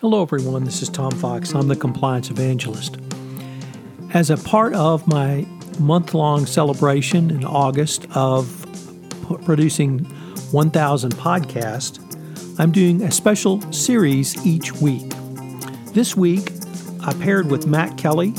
Hello, everyone. This is Tom Fox. I'm the Compliance Evangelist. As a part of my month long celebration in August of producing 1,000 podcasts, I'm doing a special series each week. This week, I paired with Matt Kelly,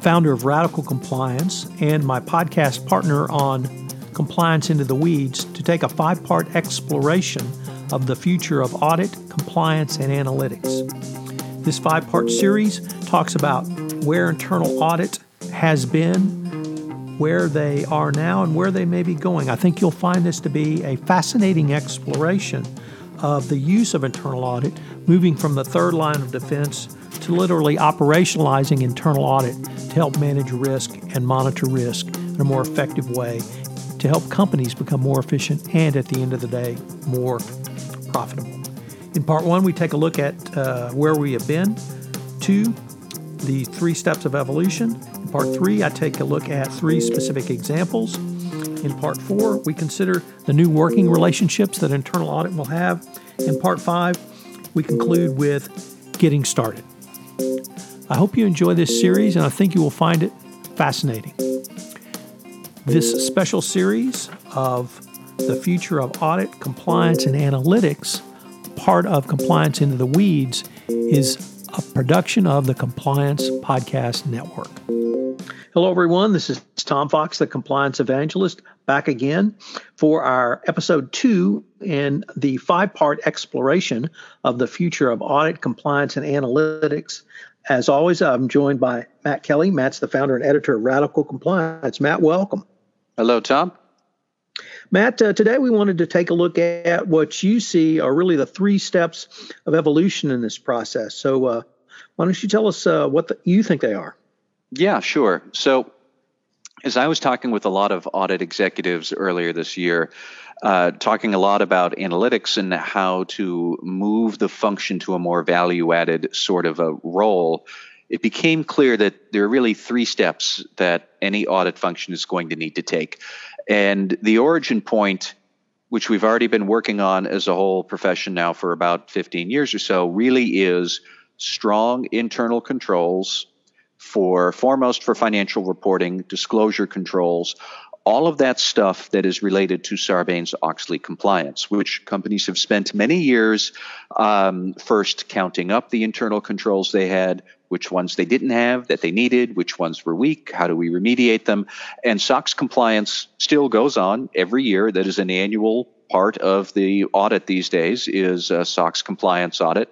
founder of Radical Compliance, and my podcast partner on Compliance Into the Weeds to take a five part exploration of the future of audit, compliance, and analytics. This five part series talks about where internal audit has been, where they are now, and where they may be going. I think you'll find this to be a fascinating exploration of the use of internal audit, moving from the third line of defense to literally operationalizing internal audit to help manage risk and monitor risk in a more effective way to help companies become more efficient and, at the end of the day, more profitable. In part one, we take a look at uh, where we have been, two, the three steps of evolution. In part three, I take a look at three specific examples. In part four, we consider the new working relationships that internal audit will have. In part five, we conclude with getting started. I hope you enjoy this series and I think you will find it fascinating. This special series of the future of audit, compliance, and analytics, part of Compliance Into the Weeds, is a production of the Compliance Podcast Network. Hello, everyone. This is Tom Fox, the Compliance Evangelist, back again for our episode two in the five part exploration of the future of audit, compliance, and analytics. As always, I'm joined by Matt Kelly. Matt's the founder and editor of Radical Compliance. Matt, welcome. Hello, Tom. Matt, uh, today we wanted to take a look at what you see are really the three steps of evolution in this process. So, uh, why don't you tell us uh, what the, you think they are? Yeah, sure. So, as I was talking with a lot of audit executives earlier this year, uh, talking a lot about analytics and how to move the function to a more value added sort of a role, it became clear that there are really three steps that any audit function is going to need to take. And the origin point, which we've already been working on as a whole profession now for about 15 years or so, really is strong internal controls for foremost for financial reporting, disclosure controls, all of that stuff that is related to Sarbanes Oxley compliance, which companies have spent many years um, first counting up the internal controls they had, which ones they didn't have that they needed, which ones were weak, how do we remediate them. And SOX compliance still goes on every year. That is an annual part of the audit these days is a SOX compliance audit.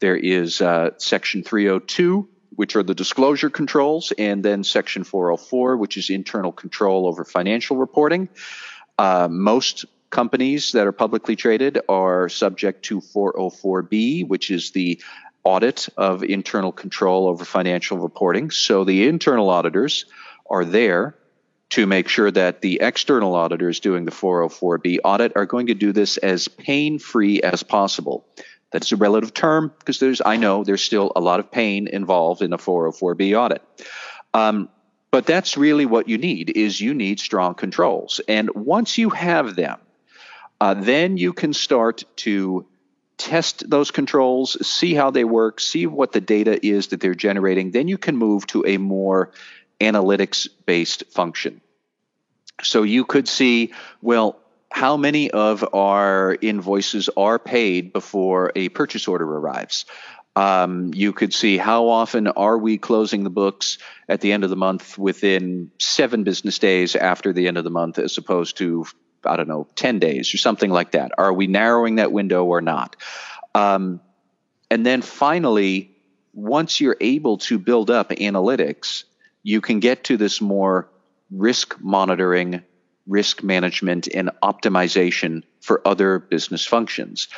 There is uh, Section 302 which are the disclosure controls, and then Section 404, which is internal control over financial reporting. Uh, most companies that are publicly traded are subject to 404B, which is the audit of internal control over financial reporting. So the internal auditors are there to make sure that the external auditors doing the 404B audit are going to do this as pain free as possible. That's a relative term because there's, I know there's still a lot of pain involved in a 404B audit. Um, but that's really what you need is you need strong controls. And once you have them, uh, then you can start to test those controls, see how they work, see what the data is that they're generating. Then you can move to a more analytics based function. So you could see, well, how many of our invoices are paid before a purchase order arrives. Um, you could see how often are we closing the books at the end of the month within seven business days after the end of the month, as opposed to I don't know ten days or something like that. Are we narrowing that window or not? Um, and then finally, once you're able to build up analytics, you can get to this more risk monitoring risk management and optimization for other business functions.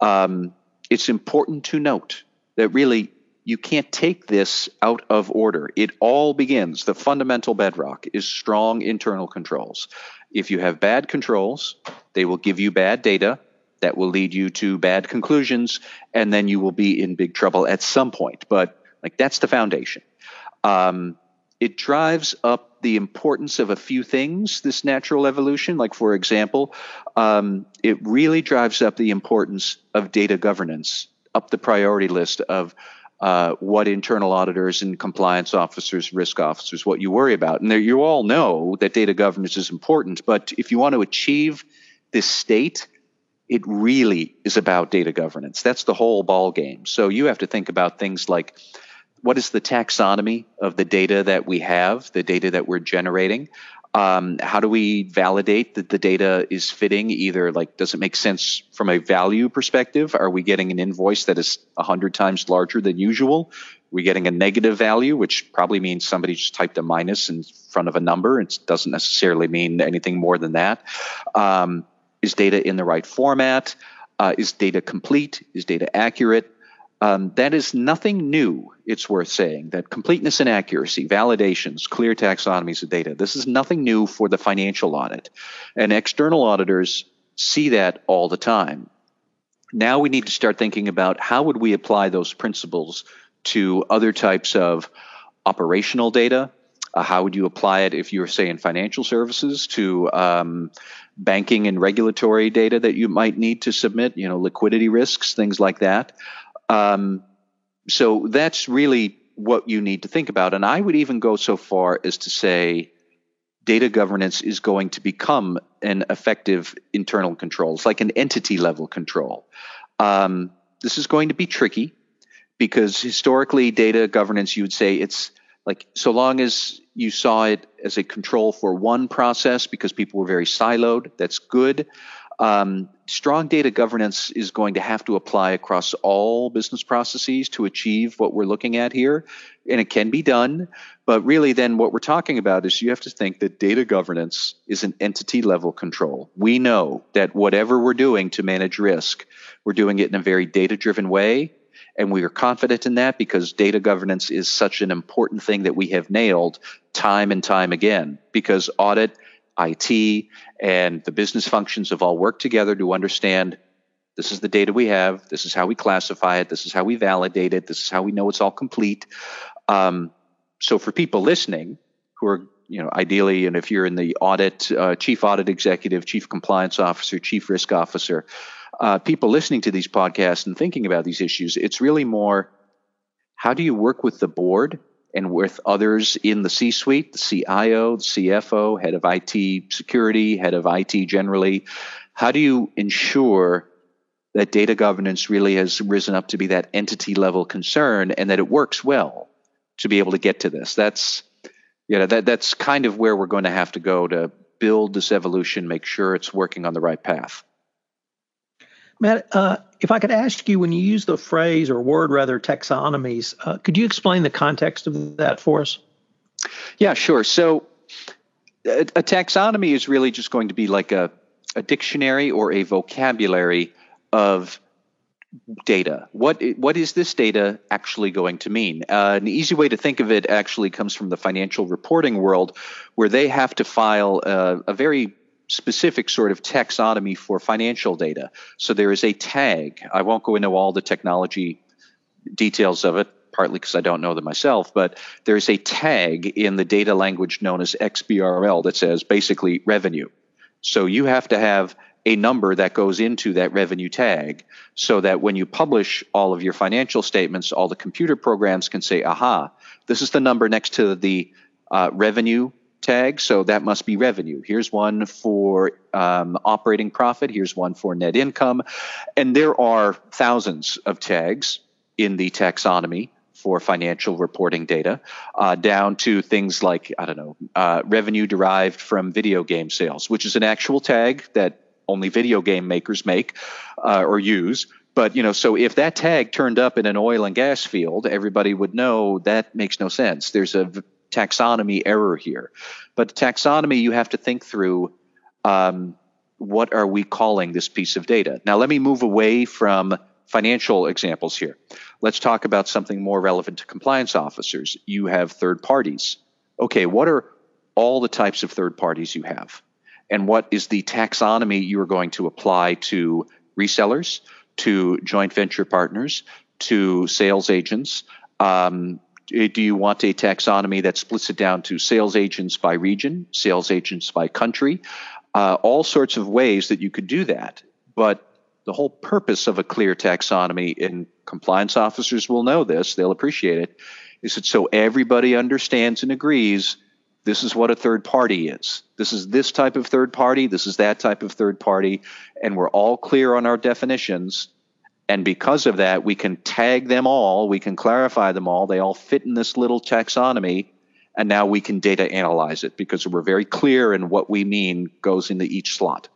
Um, it's important to note that really you can't take this out of order. It all begins, the fundamental bedrock is strong internal controls. If you have bad controls, they will give you bad data that will lead you to bad conclusions, and then you will be in big trouble at some point. But like that's the foundation. Um, it drives up the importance of a few things, this natural evolution. Like, for example, um, it really drives up the importance of data governance. up the priority list of uh, what internal auditors and compliance officers, risk officers, what you worry about. And there, you all know that data governance is important, but if you want to achieve this state, it really is about data governance. That's the whole ball game. So you have to think about things like what is the taxonomy of the data that we have, the data that we're generating? Um, how do we validate that the data is fitting? Either like, does it make sense from a value perspective? Are we getting an invoice that is 100 times larger than usual? Are we getting a negative value, which probably means somebody just typed a minus in front of a number. It doesn't necessarily mean anything more than that. Um, is data in the right format? Uh, is data complete? Is data accurate? Um, that is nothing new, it's worth saying. That completeness and accuracy, validations, clear taxonomies of data, this is nothing new for the financial audit. And external auditors see that all the time. Now we need to start thinking about how would we apply those principles to other types of operational data, uh, how would you apply it if you were, say, in financial services to um, banking and regulatory data that you might need to submit, you know, liquidity risks, things like that? Um, so that's really what you need to think about. And I would even go so far as to say data governance is going to become an effective internal control. It's like an entity level control. Um, this is going to be tricky because historically, data governance, you would say it's like so long as you saw it as a control for one process because people were very siloed, that's good. Um, strong data governance is going to have to apply across all business processes to achieve what we're looking at here. And it can be done. But really, then what we're talking about is you have to think that data governance is an entity level control. We know that whatever we're doing to manage risk, we're doing it in a very data driven way and we are confident in that because data governance is such an important thing that we have nailed time and time again. Because audit, IT, and the business functions have all worked together to understand this is the data we have, this is how we classify it, this is how we validate it, this is how we know it's all complete. Um, so for people listening who are you know, ideally, and if you're in the audit, uh, chief audit executive, chief compliance officer, chief risk officer, uh, people listening to these podcasts and thinking about these issues, it's really more how do you work with the board and with others in the C suite, the CIO, the CFO, head of IT security, head of IT generally? How do you ensure that data governance really has risen up to be that entity level concern and that it works well to be able to get to this? That's you know that that's kind of where we're going to have to go to build this evolution, make sure it's working on the right path. Matt, uh, if I could ask you, when you use the phrase or word rather taxonomies, uh, could you explain the context of that for us? Yeah, sure. So a, a taxonomy is really just going to be like a, a dictionary or a vocabulary of data. What what is this data actually going to mean? Uh, an easy way to think of it actually comes from the financial reporting world, where they have to file a, a very specific sort of taxonomy for financial data. So there is a tag. I won't go into all the technology details of it, partly because I don't know them myself, but there's a tag in the data language known as XBRL that says basically revenue. So you have to have a number that goes into that revenue tag so that when you publish all of your financial statements, all the computer programs can say, aha, this is the number next to the uh, revenue tag, so that must be revenue. Here's one for um, operating profit, here's one for net income. And there are thousands of tags in the taxonomy for financial reporting data, uh, down to things like, I don't know, uh, revenue derived from video game sales, which is an actual tag that only video game makers make uh, or use. But you know, so if that tag turned up in an oil and gas field, everybody would know that makes no sense. There's a taxonomy error here. But taxonomy, you have to think through um, what are we calling this piece of data. Now, let me move away from financial examples here. Let's talk about something more relevant to compliance officers. You have third parties. Okay, what are all the types of third parties you have? And what is the taxonomy you are going to apply to resellers, to joint venture partners, to sales agents, um, do you want a taxonomy that splits it down to sales agents by region, sales agents by country, uh, all sorts of ways that you could do that. But The whole purpose of a clear taxonomy, and compliance officers will know this, they'll appreciate it, is that so everybody understands and agrees this is what a third party is. This is this type of third party, this is that type of third party, and we're all clear on our definitions. And because of that, we can tag them all, we can clarify them all. They all fit in this little taxonomy, and now we can data analyze it because we're very clear in what we mean goes into each slot.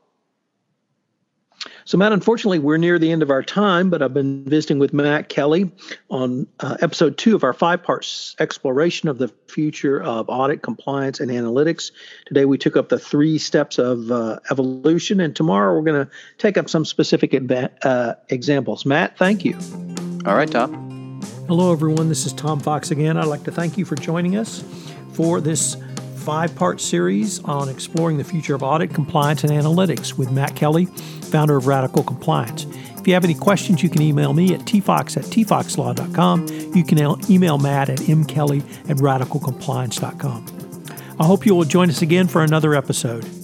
So, Matt, unfortunately, we're near the end of our time, but I've been visiting with Matt Kelly on uh, episode two of our five parts exploration of the future of audit, compliance, and analytics. Today, we took up the three steps of uh, evolution, and tomorrow, we're going to take up some specific adva- uh, examples. Matt, thank you. All right, Tom. Hello, everyone. This is Tom Fox again. I'd like to thank you for joining us for this five part series on exploring the future of audit, compliance, and analytics with Matt Kelly, founder of Radical Compliance. If you have any questions, you can email me at tfox at tfoxlaw.com. You can email Matt at mkelly at radicalcompliance.com. I hope you will join us again for another episode.